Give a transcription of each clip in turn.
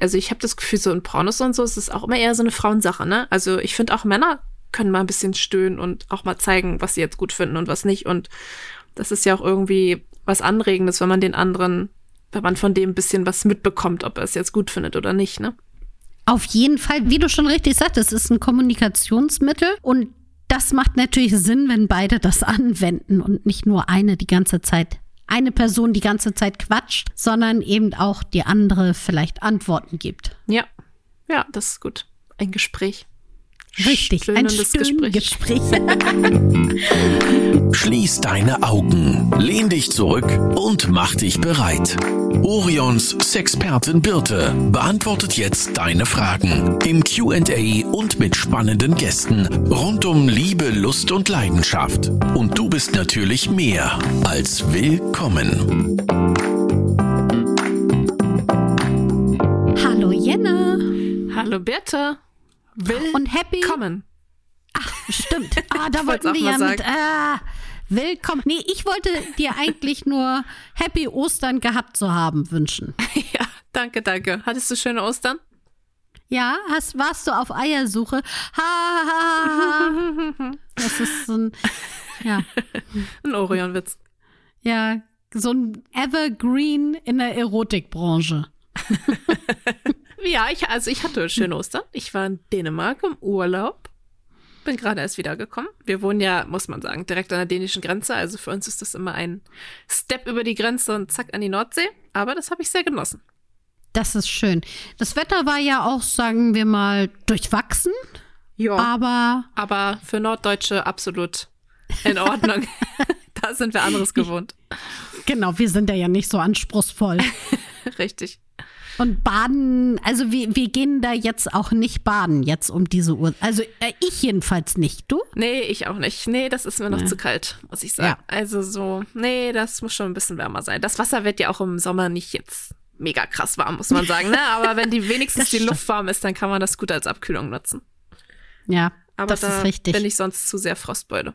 Also ich habe das Gefühl, so in Pornos und so ist es auch immer eher so eine Frauensache, ne? Also ich finde auch Männer können mal ein bisschen stöhnen und auch mal zeigen, was sie jetzt gut finden und was nicht. Und das ist ja auch irgendwie was Anregendes, wenn man den anderen, wenn man von dem ein bisschen was mitbekommt, ob er es jetzt gut findet oder nicht, ne? Auf jeden Fall, wie du schon richtig sagtest, es ist ein Kommunikationsmittel und das macht natürlich Sinn, wenn beide das anwenden und nicht nur eine die ganze Zeit, eine Person die ganze Zeit quatscht, sondern eben auch die andere vielleicht Antworten gibt. Ja, ja, das ist gut. Ein Gespräch. Richtig, ein Gespräch. Gespräch. Schließ deine Augen, lehn dich zurück und mach dich bereit. Orions Sexpertin Birte beantwortet jetzt deine Fragen im QA und mit spannenden Gästen rund um Liebe, Lust und Leidenschaft. Und du bist natürlich mehr als willkommen. Hallo Jenna. Hallo Birte. Will und happy. Kommen. Ach, stimmt. Ah, da wollten wir ja sagen. mit. Ah, willkommen. Nee, ich wollte dir eigentlich nur Happy Ostern gehabt zu haben wünschen. Ja, danke, danke. Hattest du schöne Ostern? Ja, hast, warst du auf Eiersuche? Ha, ha, ha. Das ist so ein, ja. ein Orionwitz. Ja, so ein Evergreen in der Erotikbranche. Ja, ich, also ich hatte schöne Ostern. Ich war in Dänemark im Urlaub. Bin gerade erst wiedergekommen. Wir wohnen ja, muss man sagen, direkt an der dänischen Grenze. Also für uns ist das immer ein Step über die Grenze und zack an die Nordsee. Aber das habe ich sehr genossen. Das ist schön. Das Wetter war ja auch, sagen wir mal, durchwachsen. Ja. Aber. Aber für Norddeutsche absolut in Ordnung. da sind wir anderes gewohnt. Genau, wir sind ja, ja nicht so anspruchsvoll. Richtig. Und baden, also wir, wir gehen da jetzt auch nicht baden, jetzt um diese Uhr. Also äh, ich jedenfalls nicht. Du? Nee, ich auch nicht. Nee, das ist mir noch ja. zu kalt, muss ich sagen. Ja. Also so, nee, das muss schon ein bisschen wärmer sein. Das Wasser wird ja auch im Sommer nicht jetzt mega krass warm, muss man sagen. Ne? Aber wenn die wenigstens die Luft warm ist, dann kann man das gut als Abkühlung nutzen. Ja, aber das da ist richtig. bin ich sonst zu sehr Frostbeule.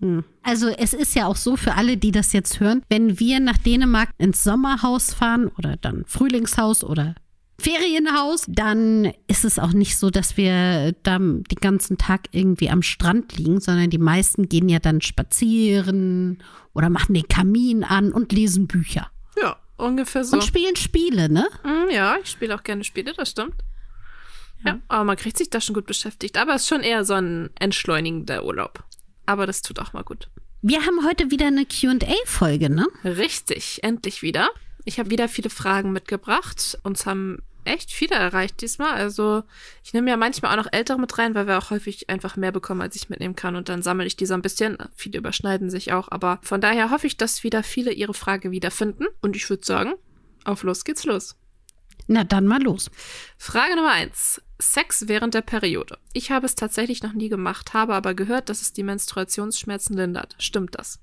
Hm. Also es ist ja auch so für alle, die das jetzt hören, wenn wir nach Dänemark ins Sommerhaus fahren oder dann Frühlingshaus oder Ferienhaus, dann ist es auch nicht so, dass wir da den ganzen Tag irgendwie am Strand liegen, sondern die meisten gehen ja dann spazieren oder machen den Kamin an und lesen Bücher. Ja, ungefähr so. Und spielen Spiele, ne? Hm, ja, ich spiele auch gerne Spiele, das stimmt. Ja. ja, aber man kriegt sich da schon gut beschäftigt. Aber es ist schon eher so ein entschleunigender Urlaub. Aber das tut auch mal gut. Wir haben heute wieder eine QA-Folge, ne? Richtig, endlich wieder. Ich habe wieder viele Fragen mitgebracht. Uns haben echt viele erreicht diesmal. Also ich nehme ja manchmal auch noch ältere mit rein, weil wir auch häufig einfach mehr bekommen, als ich mitnehmen kann. Und dann sammle ich die so ein bisschen. Viele überschneiden sich auch. Aber von daher hoffe ich, dass wieder viele ihre Frage wiederfinden. Und ich würde sagen, auf los geht's los. Na dann mal los. Frage Nummer eins. Sex während der Periode. Ich habe es tatsächlich noch nie gemacht, habe aber gehört, dass es die Menstruationsschmerzen lindert. Stimmt das?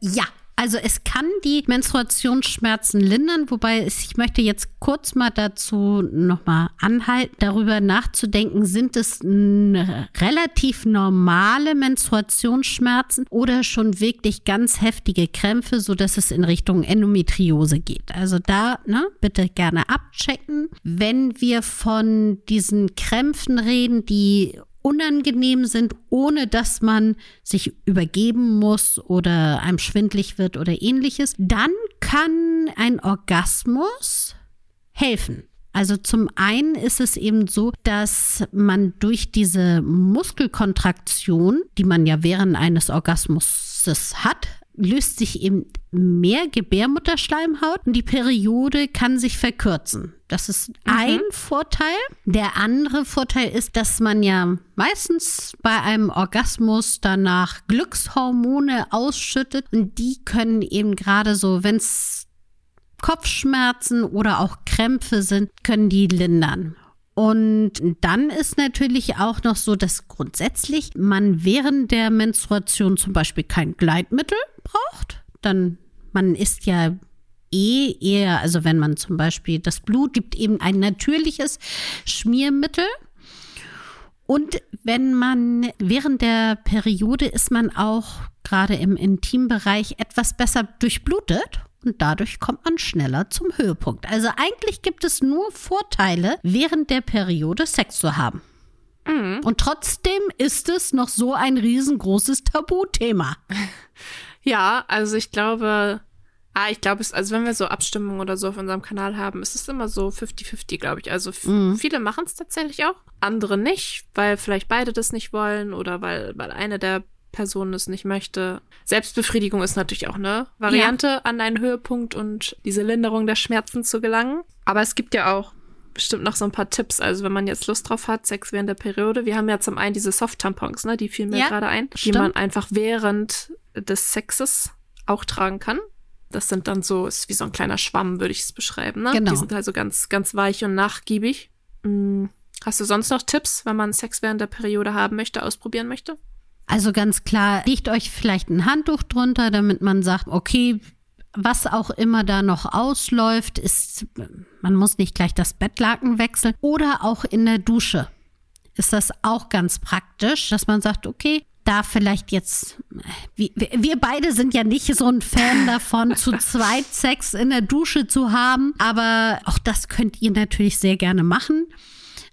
Ja, also es kann die Menstruationsschmerzen lindern, wobei ich möchte jetzt kurz mal dazu nochmal anhalten, darüber nachzudenken, sind es relativ normale Menstruationsschmerzen oder schon wirklich ganz heftige Krämpfe, sodass es in Richtung Endometriose geht. Also da ne, bitte gerne abchecken. Wenn wir von diesen Krämpfen reden, die unangenehm sind, ohne dass man sich übergeben muss oder einem schwindlig wird oder ähnliches, dann kann ein Orgasmus helfen. Also zum einen ist es eben so, dass man durch diese Muskelkontraktion, die man ja während eines Orgasmus hat, löst sich eben mehr Gebärmutterschleimhaut und die Periode kann sich verkürzen. Das ist mhm. ein Vorteil. Der andere Vorteil ist, dass man ja meistens bei einem Orgasmus danach Glückshormone ausschüttet und die können eben gerade so, wenn es Kopfschmerzen oder auch Krämpfe sind, können die lindern. Und dann ist natürlich auch noch so, dass grundsätzlich man während der Menstruation zum Beispiel kein Gleitmittel braucht. Dann, man ist ja eh eher, also wenn man zum Beispiel das Blut gibt, eben ein natürliches Schmiermittel. Und wenn man während der Periode ist man auch gerade im Intimbereich etwas besser durchblutet und dadurch kommt man schneller zum Höhepunkt. Also eigentlich gibt es nur Vorteile, während der Periode Sex zu haben. Mhm. Und trotzdem ist es noch so ein riesengroßes Tabuthema. Ja, also ich glaube, ah, ich glaube, es, also wenn wir so Abstimmungen oder so auf unserem Kanal haben, ist es immer so 50-50, glaube ich. Also mhm. viele machen es tatsächlich auch, andere nicht, weil vielleicht beide das nicht wollen oder weil, weil eine der Person es nicht möchte. Selbstbefriedigung ist natürlich auch eine Variante, ja. an einen Höhepunkt und diese Linderung der Schmerzen zu gelangen. Aber es gibt ja auch bestimmt noch so ein paar Tipps. Also wenn man jetzt Lust drauf hat, Sex während der Periode. Wir haben ja zum einen diese Soft-Tampons, ne? Die fielen mir ja, gerade ein, stimmt. die man einfach während des Sexes auch tragen kann. Das sind dann so, ist wie so ein kleiner Schwamm, würde ich es beschreiben. Ne? Genau. Die sind also ganz, ganz weich und nachgiebig. Hm. Hast du sonst noch Tipps, wenn man Sex während der Periode haben möchte, ausprobieren möchte? Also ganz klar, legt euch vielleicht ein Handtuch drunter, damit man sagt, okay, was auch immer da noch ausläuft, ist, man muss nicht gleich das Bettlaken wechseln oder auch in der Dusche ist das auch ganz praktisch, dass man sagt, okay, da vielleicht jetzt, wir, wir beide sind ja nicht so ein Fan davon, zu zweit Sex in der Dusche zu haben, aber auch das könnt ihr natürlich sehr gerne machen.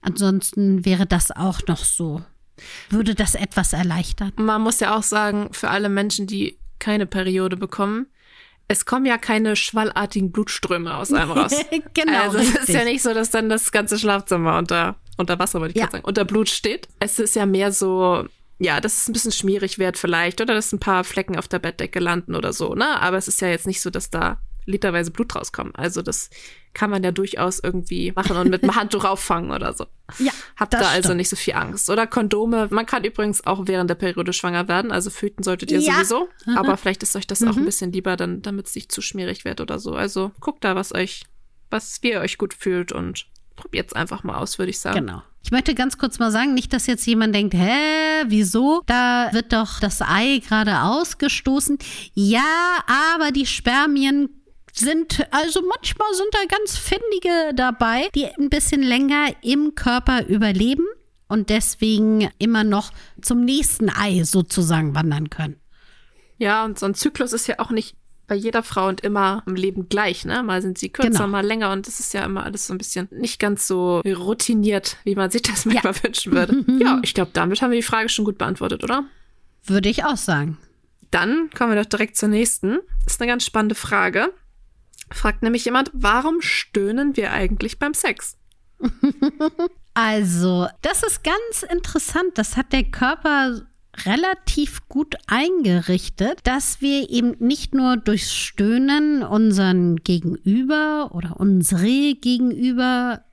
Ansonsten wäre das auch noch so. Würde das etwas erleichtern? Man muss ja auch sagen, für alle Menschen, die keine Periode bekommen, es kommen ja keine schwallartigen Blutströme aus einem raus. genau. Also es ist ja nicht so, dass dann das ganze Schlafzimmer unter, unter Wasser, wollte ich ja. gerade sagen, unter Blut steht. Es ist ja mehr so, ja, dass es ein bisschen schmierig wird vielleicht oder dass ein paar Flecken auf der Bettdecke landen oder so, ne? Aber es ist ja jetzt nicht so, dass da literweise Blut rauskommen. Also das kann man ja durchaus irgendwie machen und mit einem Handtuch auffangen oder so. Ja. Habt da also stimmt. also nicht so viel Angst. Oder Kondome. Man kann übrigens auch während der Periode schwanger werden. Also föten solltet ihr ja. sowieso. Mhm. Aber vielleicht ist euch das mhm. auch ein bisschen lieber, dann, damit es nicht zu schmierig wird oder so. Also guckt da, was euch, was wie ihr euch gut fühlt und probiert es einfach mal aus, würde ich sagen. Genau. Ich möchte ganz kurz mal sagen, nicht, dass jetzt jemand denkt, hä, wieso? Da wird doch das Ei gerade ausgestoßen. Ja, aber die Spermien sind, also manchmal sind da ganz findige dabei, die ein bisschen länger im Körper überleben und deswegen immer noch zum nächsten Ei sozusagen wandern können. Ja, und so ein Zyklus ist ja auch nicht bei jeder Frau und immer im Leben gleich, ne? Mal sind sie kürzer, genau. mal länger und das ist ja immer alles so ein bisschen nicht ganz so routiniert, wie man sich das manchmal ja. wünschen würde. ja, ich glaube, damit haben wir die Frage schon gut beantwortet, oder? Würde ich auch sagen. Dann kommen wir doch direkt zur nächsten. Das ist eine ganz spannende Frage. Fragt nämlich jemand, warum stöhnen wir eigentlich beim Sex? also, das ist ganz interessant. Das hat der Körper relativ gut eingerichtet, dass wir eben nicht nur durchs Stöhnen unseren Gegenüber oder unsere Gegenüber,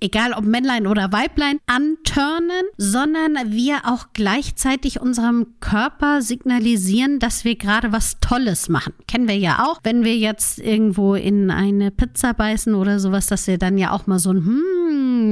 egal ob Männlein oder Weiblein, antörnen, sondern wir auch gleichzeitig unserem Körper signalisieren, dass wir gerade was Tolles machen. Kennen wir ja auch, wenn wir jetzt irgendwo in eine Pizza beißen oder sowas, dass wir dann ja auch mal so ein Hm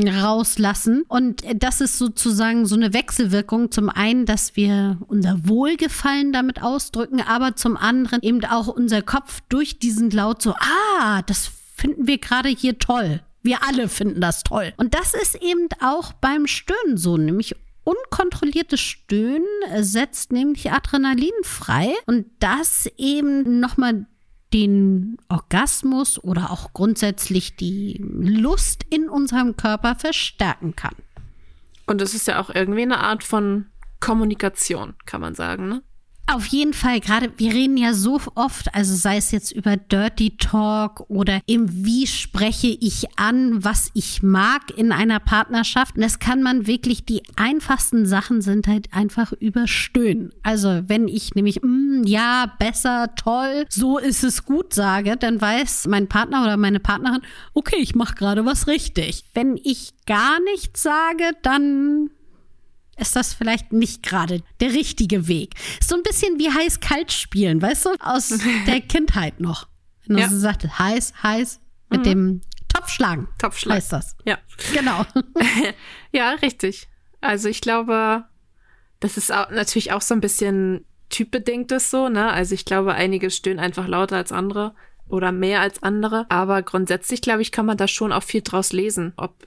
rauslassen. Und das ist sozusagen so eine Wechselwirkung. Zum einen, dass wir unser Wohlgefallen damit ausdrücken, aber zum anderen eben auch unser Kopf durch diesen Laut so, ah, das finden wir gerade hier toll. Wir alle finden das toll. Und das ist eben auch beim Stöhnen so, nämlich unkontrolliertes Stöhnen setzt nämlich Adrenalin frei und das eben nochmal den Orgasmus oder auch grundsätzlich die Lust in unserem Körper verstärken kann. Und es ist ja auch irgendwie eine Art von Kommunikation, kann man sagen, ne? Auf jeden Fall, gerade wir reden ja so oft, also sei es jetzt über Dirty Talk oder im Wie spreche ich an, was ich mag in einer Partnerschaft. Und das kann man wirklich, die einfachsten Sachen sind halt einfach überstöhnen. Also wenn ich nämlich, mm, ja, besser, toll, so ist es gut sage, dann weiß mein Partner oder meine Partnerin, okay, ich mache gerade was richtig. Wenn ich gar nichts sage, dann ist das vielleicht nicht gerade der richtige Weg. So ein bisschen wie heiß-kalt spielen, weißt du, aus der Kindheit noch. Wenn ja. du so sagst, heiß, heiß, mit mhm. dem Topfschlagen. Topfschlagen. Heißt das. Ja. Genau. ja, richtig. Also ich glaube, das ist auch, natürlich auch so ein bisschen typbedingt ist so, ne? Also ich glaube, einige stöhnen einfach lauter als andere oder mehr als andere. Aber grundsätzlich, glaube ich, kann man da schon auch viel draus lesen, ob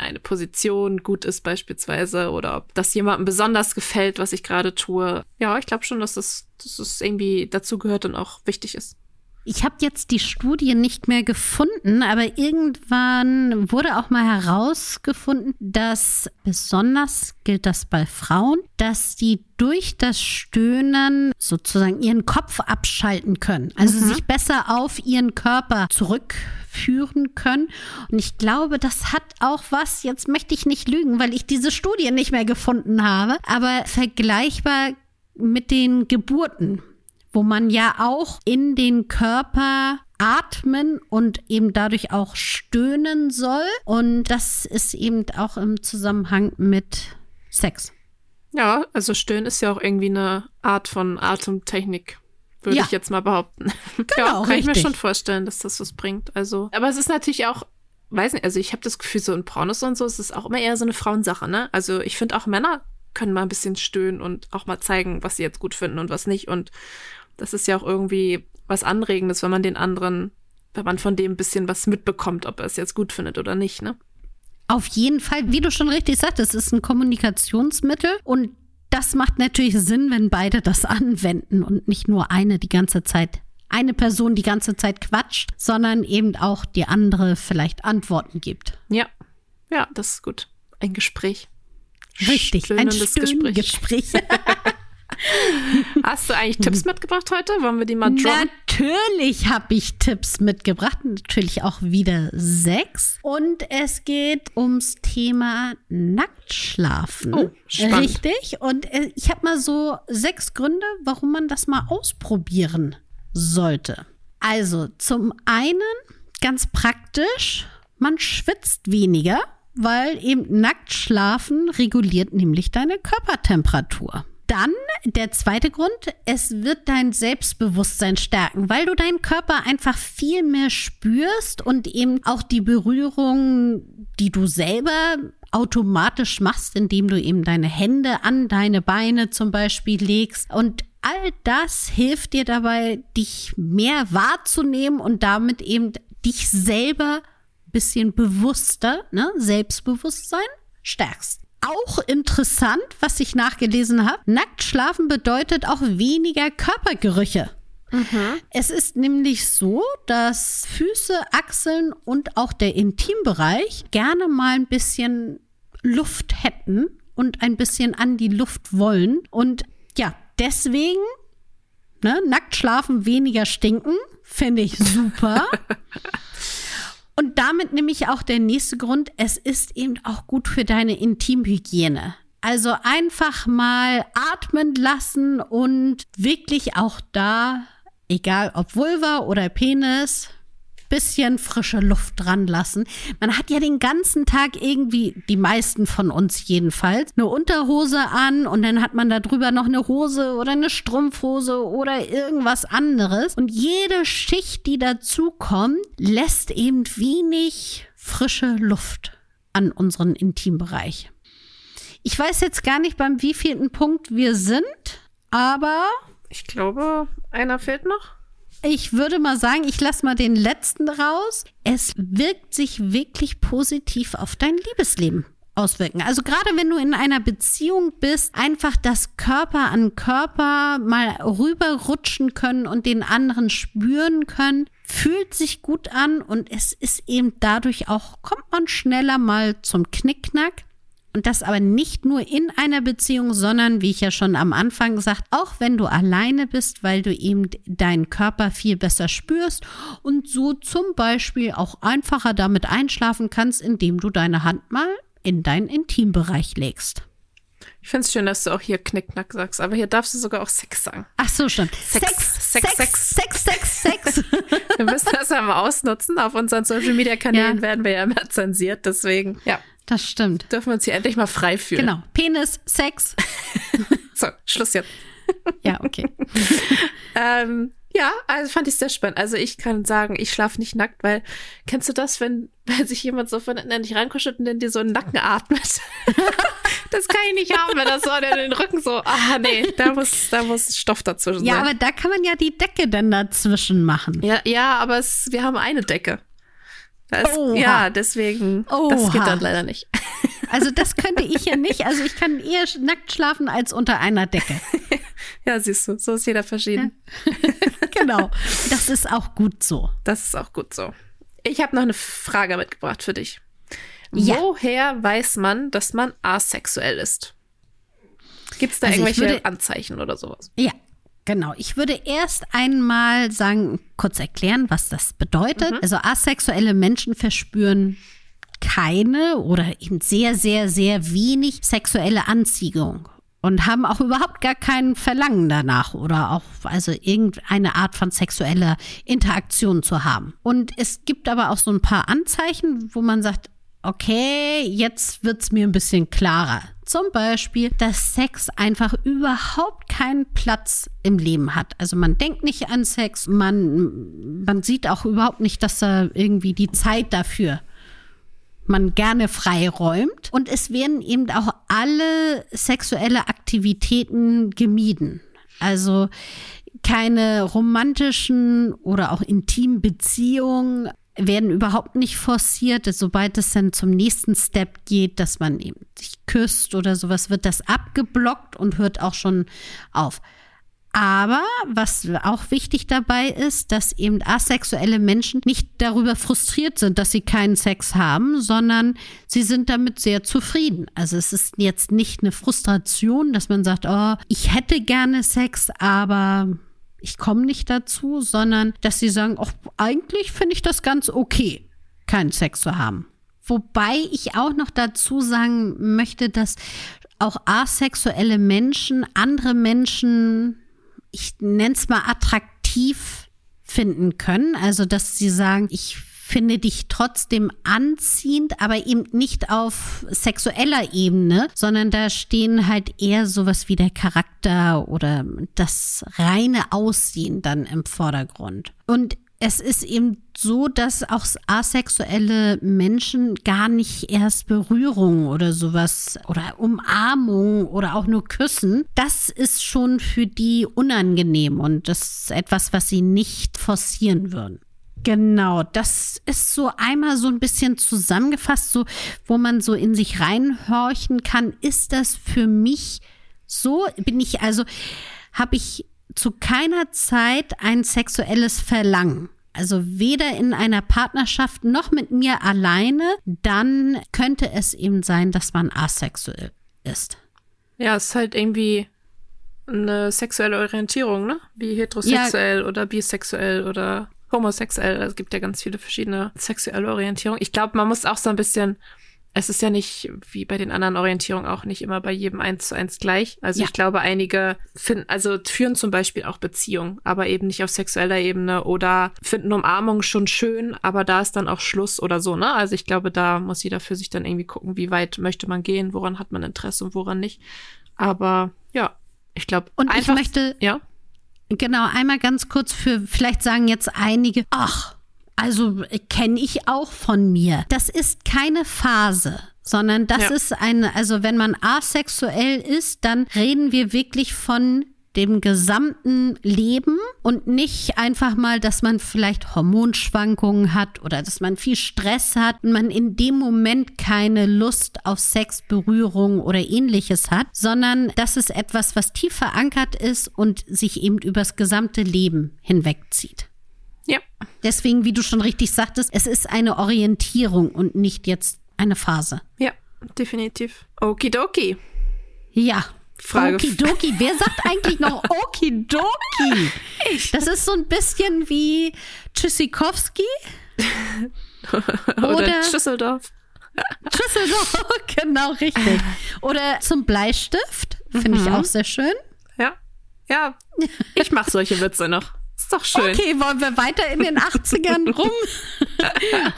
eine Position gut ist beispielsweise oder ob das jemandem besonders gefällt, was ich gerade tue. Ja, ich glaube schon, dass das, dass das irgendwie dazugehört und auch wichtig ist. Ich habe jetzt die Studie nicht mehr gefunden, aber irgendwann wurde auch mal herausgefunden, dass besonders gilt das bei Frauen, dass die durch das Stöhnen sozusagen ihren Kopf abschalten können, also mhm. sich besser auf ihren Körper zurückführen können. Und ich glaube, das hat auch was, jetzt möchte ich nicht lügen, weil ich diese Studie nicht mehr gefunden habe, aber vergleichbar mit den Geburten wo man ja auch in den Körper atmen und eben dadurch auch stöhnen soll. Und das ist eben auch im Zusammenhang mit Sex. Ja, also Stöhnen ist ja auch irgendwie eine Art von Atemtechnik, würde ja. ich jetzt mal behaupten. Genau, ja, kann richtig. ich mir schon vorstellen, dass das was bringt. Also, aber es ist natürlich auch, weiß nicht, also ich habe das Gefühl, so in Pornos und so ist es auch immer eher so eine Frauensache, ne? Also ich finde auch Männer können mal ein bisschen stöhnen und auch mal zeigen, was sie jetzt gut finden und was nicht. Und das ist ja auch irgendwie was Anregendes, wenn man den anderen, wenn man von dem ein bisschen was mitbekommt, ob er es jetzt gut findet oder nicht, ne? Auf jeden Fall, wie du schon richtig sagtest, es ist ein Kommunikationsmittel und das macht natürlich Sinn, wenn beide das anwenden und nicht nur eine die ganze Zeit, eine Person die ganze Zeit quatscht, sondern eben auch die andere vielleicht Antworten gibt. Ja, ja, das ist gut. Ein Gespräch. Richtig, Stöhnendes ein Gespräch. Gespräch. Hast du eigentlich Tipps mitgebracht heute? Wollen wir die mal droppen? Natürlich habe ich Tipps mitgebracht. Natürlich auch wieder sechs. Und es geht ums Thema Nacktschlafen. Oh, spannend. Richtig. Und äh, ich habe mal so sechs Gründe, warum man das mal ausprobieren sollte. Also zum einen ganz praktisch, man schwitzt weniger, weil eben Nacktschlafen reguliert nämlich deine Körpertemperatur. Dann der zweite Grund, es wird dein Selbstbewusstsein stärken, weil du deinen Körper einfach viel mehr spürst und eben auch die Berührung, die du selber automatisch machst, indem du eben deine Hände an deine Beine zum Beispiel legst. Und all das hilft dir dabei, dich mehr wahrzunehmen und damit eben dich selber bisschen bewusster, ne, Selbstbewusstsein stärkst auch interessant, was ich nachgelesen habe. Nackt schlafen bedeutet auch weniger Körpergerüche. Mhm. Es ist nämlich so, dass Füße, Achseln und auch der Intimbereich gerne mal ein bisschen Luft hätten und ein bisschen an die Luft wollen. Und ja, deswegen, ne, nackt schlafen, weniger stinken, finde ich super. Und damit nämlich auch der nächste Grund, es ist eben auch gut für deine Intimhygiene. Also einfach mal atmen lassen und wirklich auch da, egal ob Vulva oder Penis, bisschen frische Luft dran lassen. Man hat ja den ganzen Tag irgendwie, die meisten von uns jedenfalls, eine Unterhose an und dann hat man da drüber noch eine Hose oder eine Strumpfhose oder irgendwas anderes. Und jede Schicht, die dazu kommt, lässt eben wenig frische Luft an unseren Intimbereich. Ich weiß jetzt gar nicht, beim wievielten Punkt wir sind, aber. Ich glaube, einer fehlt noch. Ich würde mal sagen, ich lasse mal den letzten raus. Es wirkt sich wirklich positiv auf dein Liebesleben auswirken. Also gerade wenn du in einer Beziehung bist, einfach das Körper an Körper mal rüberrutschen können und den anderen spüren können, fühlt sich gut an und es ist eben dadurch auch, kommt man schneller mal zum Knickknack. Und das aber nicht nur in einer Beziehung, sondern wie ich ja schon am Anfang gesagt, auch wenn du alleine bist, weil du eben deinen Körper viel besser spürst und so zum Beispiel auch einfacher damit einschlafen kannst, indem du deine Hand mal in deinen Intimbereich legst. Ich finde es schön, dass du auch hier Knickknack sagst, aber hier darfst du sogar auch Sex sagen. Ach so, schon. Sex, Sex, Sex, Sex, Sex, Sex. Sex. wir müssen das ja mal ausnutzen. Auf unseren Social Media Kanälen ja. werden wir ja mehr zensiert, deswegen, ja. Das stimmt. Dürfen wir uns hier endlich mal frei fühlen. Genau. Penis, Sex. so, Schluss jetzt. ja, okay. ähm, ja, also fand ich sehr spannend. Also ich kann sagen, ich schlafe nicht nackt, weil kennst du das, wenn, wenn sich jemand so von innen nicht reinkuschelt und dann dir so einen Nacken atmet? das kann ich nicht haben, wenn das so an den Rücken so, ah nee, da muss, da muss Stoff dazwischen ja, sein. Ja, aber da kann man ja die Decke dann dazwischen machen. Ja, ja, aber es, wir haben eine Decke. Das, ja, deswegen, Oha. das geht dann leider nicht. Also das könnte ich ja nicht. Also ich kann eher nackt schlafen als unter einer Decke. ja, siehst du, so ist jeder verschieden. genau. Das ist auch gut so. Das ist auch gut so. Ich habe noch eine Frage mitgebracht für dich. Ja. Woher weiß man, dass man asexuell ist? Gibt es da Also irgendwelche würde- Anzeichen oder sowas? Ja, genau. Ich würde erst einmal sagen, kurz erklären, was das bedeutet. Also asexuelle Menschen verspüren keine oder eben sehr, sehr, sehr wenig sexuelle Anziehung und haben auch überhaupt gar kein Verlangen danach oder auch also irgendeine Art von sexueller Interaktion zu haben. Und es gibt aber auch so ein paar Anzeichen, wo man sagt, okay, jetzt wird's mir ein bisschen klarer. Zum Beispiel, dass Sex einfach überhaupt keinen Platz im Leben hat. Also man denkt nicht an Sex, man, man sieht auch überhaupt nicht, dass da irgendwie die Zeit dafür man gerne freiräumt. Und es werden eben auch alle sexuelle Aktivitäten gemieden. Also keine romantischen oder auch intimen Beziehungen werden überhaupt nicht forciert. Sobald es dann zum nächsten Step geht, dass man eben sich küsst oder sowas, wird das abgeblockt und hört auch schon auf. Aber was auch wichtig dabei ist, dass eben asexuelle Menschen nicht darüber frustriert sind, dass sie keinen Sex haben, sondern sie sind damit sehr zufrieden. Also es ist jetzt nicht eine Frustration, dass man sagt, oh, ich hätte gerne Sex, aber ich komme nicht dazu, sondern dass sie sagen, oh, eigentlich finde ich das ganz okay, keinen Sex zu haben. Wobei ich auch noch dazu sagen möchte, dass auch asexuelle Menschen andere Menschen, ich nenne es mal attraktiv finden können. Also, dass sie sagen, ich finde dich trotzdem anziehend, aber eben nicht auf sexueller Ebene, sondern da stehen halt eher sowas wie der Charakter oder das reine Aussehen dann im Vordergrund. Und es ist eben so, dass auch asexuelle Menschen gar nicht erst Berührung oder sowas oder Umarmung oder auch nur Küssen. Das ist schon für die unangenehm und das ist etwas, was sie nicht forcieren würden. Genau, das ist so einmal so ein bisschen zusammengefasst, so wo man so in sich reinhorchen kann. Ist das für mich so? Bin ich also, habe ich zu keiner Zeit ein sexuelles Verlangen. Also weder in einer Partnerschaft noch mit mir alleine, dann könnte es eben sein, dass man asexuell ist. Ja, es ist halt irgendwie eine sexuelle Orientierung, ne? Wie heterosexuell oder bisexuell oder homosexuell. Es gibt ja ganz viele verschiedene sexuelle Orientierungen. Ich glaube, man muss auch so ein bisschen, es ist ja nicht wie bei den anderen Orientierungen auch nicht immer bei jedem eins zu eins gleich. Also Ja. ich glaube, einige finden, also führen zum Beispiel auch Beziehungen, aber eben nicht auf sexueller Ebene oder finden Umarmung schon schön, aber da ist dann auch Schluss oder so, ne? Also ich glaube, da muss jeder für sich dann irgendwie gucken, wie weit möchte man gehen, woran hat man Interesse und woran nicht. Aber ja, ich glaube, Und ich einfach, möchte ja. Genau, einmal ganz kurz für, vielleicht sagen jetzt einige, ach, also kenne ich auch von mir. Das ist keine Phase, sondern das Ja. ist eine, also wenn man asexuell ist, dann reden wir wirklich von dem gesamten Leben und nicht einfach mal, dass man vielleicht Hormonschwankungen hat oder dass man viel Stress hat und man in dem Moment keine Lust auf Sex, Berührung oder ähnliches hat, sondern das ist etwas, was tief verankert ist und sich eben übers gesamte Leben hinwegzieht. Ja, Deswegen, wie du schon richtig sagtest, es ist eine Orientierung und nicht jetzt eine Phase. ja, definitiv. Okidoki. Ja. Frage- Okidoki. Wer sagt eigentlich noch Okidoki? Ich. Das ist so ein bisschen wie Tschüssikowski. Oder, Oder- Düsseldorf. Düsseldorf, genau richtig. Oder zum Bleistift. Finde ich auch sehr schön. Ja. Ja, ich mache solche Witze noch. Ist doch schön. Okay, wollen wir weiter in den 80ern rum,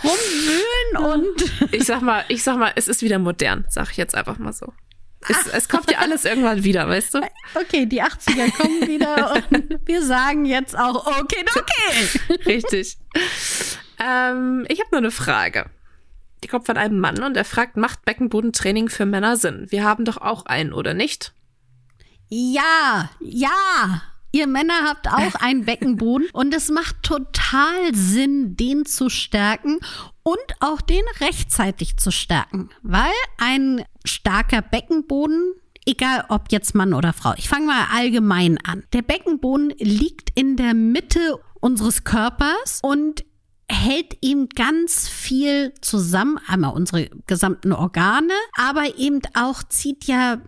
rumwühlen und Ich sag mal, ich sag mal, es ist wieder modern, sag ich jetzt einfach mal so. Es, es kommt ja alles irgendwann wieder, weißt du? okay, die 80er kommen wieder und wir sagen jetzt auch okay, okay. Richtig. ähm, ich habe nur eine Frage. Die kommt von einem Mann und er fragt, macht Beckenbodentraining für Männer Sinn? Wir haben doch auch einen, oder nicht? Ja, ja. Ihr Männer habt auch einen Beckenboden und es macht total Sinn, den zu stärken und auch den rechtzeitig zu stärken, weil ein starker Beckenboden egal ob jetzt Mann oder Frau. Ich fange mal allgemein an. Der Beckenboden liegt in der Mitte unseres Körpers und hält eben ganz viel zusammen, einmal unsere gesamten Organe, aber eben auch zieht ja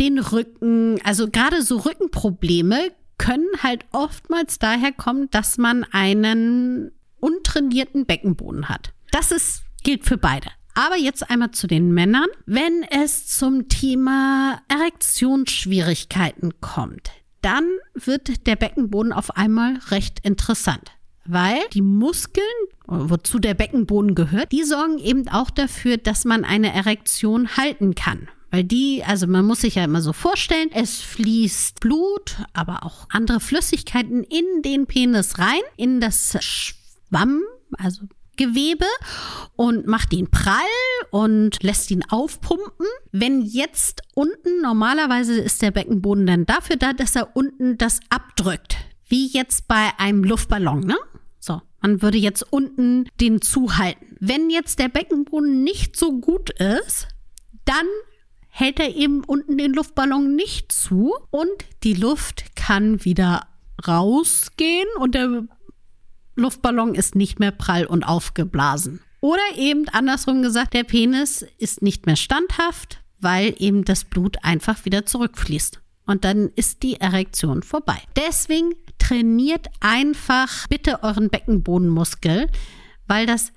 den Rücken, also gerade so Rückenprobleme können halt oftmals daher kommen, dass man einen untrainierten Beckenboden hat. Das ist, gilt für beide. Aber jetzt einmal zu den Männern. Wenn es zum Thema Erektionsschwierigkeiten kommt, dann wird der Beckenboden auf einmal recht interessant. Weil die Muskeln, wozu der Beckenboden gehört, die sorgen eben auch dafür, dass man eine Erektion halten kann. Weil die, also man muss sich ja immer so vorstellen, es fließt Blut, aber auch andere Flüssigkeiten in den Penis rein, in das Schwamm, also Gewebe und macht ihn prall und lässt ihn aufpumpen. Wenn jetzt unten, normalerweise ist der Beckenboden dann dafür da, dass er unten das abdrückt. Wie jetzt bei einem Luftballon, ne? So, man würde jetzt unten den zuhalten. Wenn jetzt der Beckenboden nicht so gut ist, dann hält er eben unten den Luftballon nicht zu und die Luft kann wieder rausgehen und der Luftballon ist nicht mehr prall und aufgeblasen. Oder eben andersrum gesagt, der Penis ist nicht mehr standhaft, weil eben das Blut einfach wieder zurückfließt. Und dann ist die Erektion vorbei. Deswegen trainiert einfach bitte euren Beckenbodenmuskel, weil das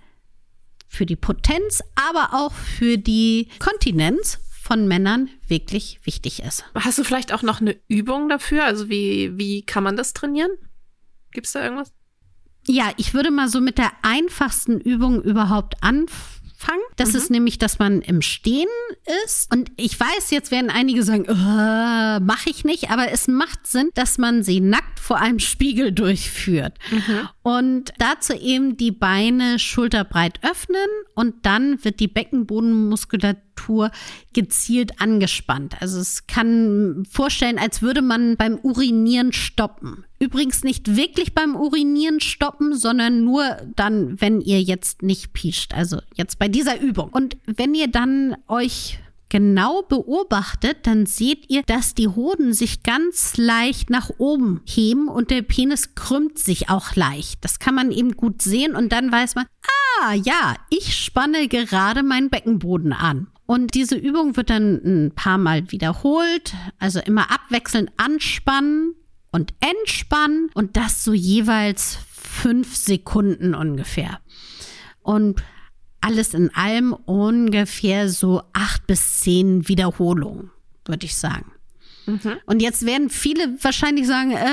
für die Potenz, aber auch für die Kontinenz von Männern wirklich wichtig ist. Hast du vielleicht auch noch eine Übung dafür? Also wie, wie kann man das trainieren? Gibt es da irgendwas? Ja, ich würde mal so mit der einfachsten Übung überhaupt anfangen. Das mhm. ist nämlich, dass man im Stehen ist. Und ich weiß, jetzt werden einige sagen, äh, mache ich nicht, aber es macht Sinn, dass man sie nackt vor einem Spiegel durchführt. Mhm. Und dazu eben die Beine schulterbreit öffnen und dann wird die Beckenbodenmuskulatur gezielt angespannt. Also es kann vorstellen, als würde man beim Urinieren stoppen. Übrigens nicht wirklich beim Urinieren stoppen, sondern nur dann, wenn ihr jetzt nicht piescht. Also jetzt bei dieser Übung. Und wenn ihr dann euch genau beobachtet, dann seht ihr, dass die Hoden sich ganz leicht nach oben heben und der Penis krümmt sich auch leicht. Das kann man eben gut sehen und dann weiß man, ah ja, ich spanne gerade meinen Beckenboden an. Und diese Übung wird dann ein paar Mal wiederholt, also immer abwechselnd anspannen und entspannen und das so jeweils fünf Sekunden ungefähr. Und alles in allem ungefähr so acht bis zehn Wiederholungen, würde ich sagen. Mhm. Und jetzt werden viele wahrscheinlich sagen, äh,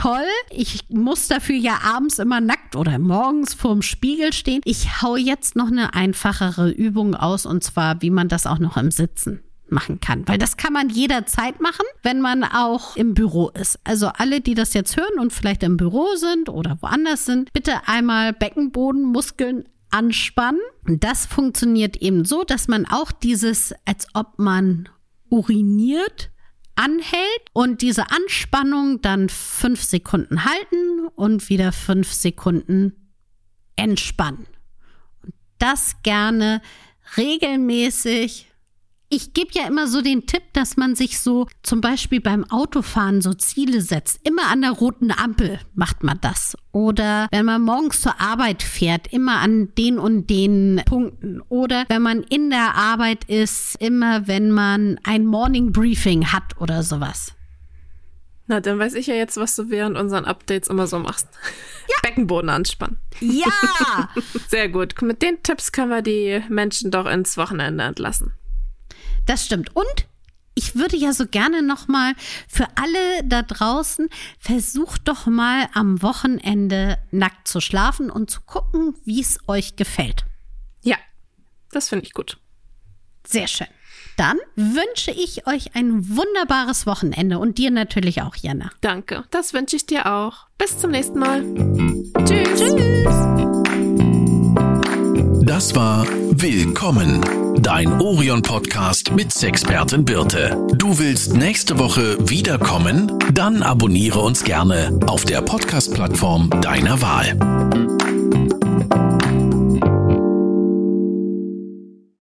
toll, ich muss dafür ja abends immer nackt oder morgens vorm Spiegel stehen. Ich hau jetzt noch eine einfachere Übung aus und zwar, wie man das auch noch im Sitzen machen kann. Weil das kann man jederzeit machen, wenn man auch im Büro ist. Also alle, die das jetzt hören und vielleicht im Büro sind oder woanders sind, bitte einmal Beckenbodenmuskeln anspannen. Das funktioniert eben so, dass man auch dieses, als ob man uriniert, anhält und diese Anspannung dann fünf Sekunden halten und wieder fünf Sekunden entspannen. Und das gerne regelmäßig ich gebe ja immer so den Tipp, dass man sich so zum Beispiel beim Autofahren so Ziele setzt. Immer an der roten Ampel macht man das. Oder wenn man morgens zur Arbeit fährt, immer an den und den Punkten. Oder wenn man in der Arbeit ist, immer wenn man ein Morning Briefing hat oder sowas. Na, dann weiß ich ja jetzt, was du während unseren Updates immer so machst. Ja. Beckenboden anspannen. Ja! Sehr gut. Mit den Tipps können wir die Menschen doch ins Wochenende entlassen. Das stimmt. Und ich würde ja so gerne noch mal für alle da draußen versucht doch mal am Wochenende nackt zu schlafen und zu gucken, wie es euch gefällt. Ja, das finde ich gut. Sehr schön. Dann wünsche ich euch ein wunderbares Wochenende und dir natürlich auch, Jana. Danke, das wünsche ich dir auch. Bis zum nächsten Mal. Tschüss. Tschüss. Das war Willkommen, dein Orion-Podcast mit Sexpertin Birte. Du willst nächste Woche wiederkommen? Dann abonniere uns gerne auf der Podcast-Plattform deiner Wahl.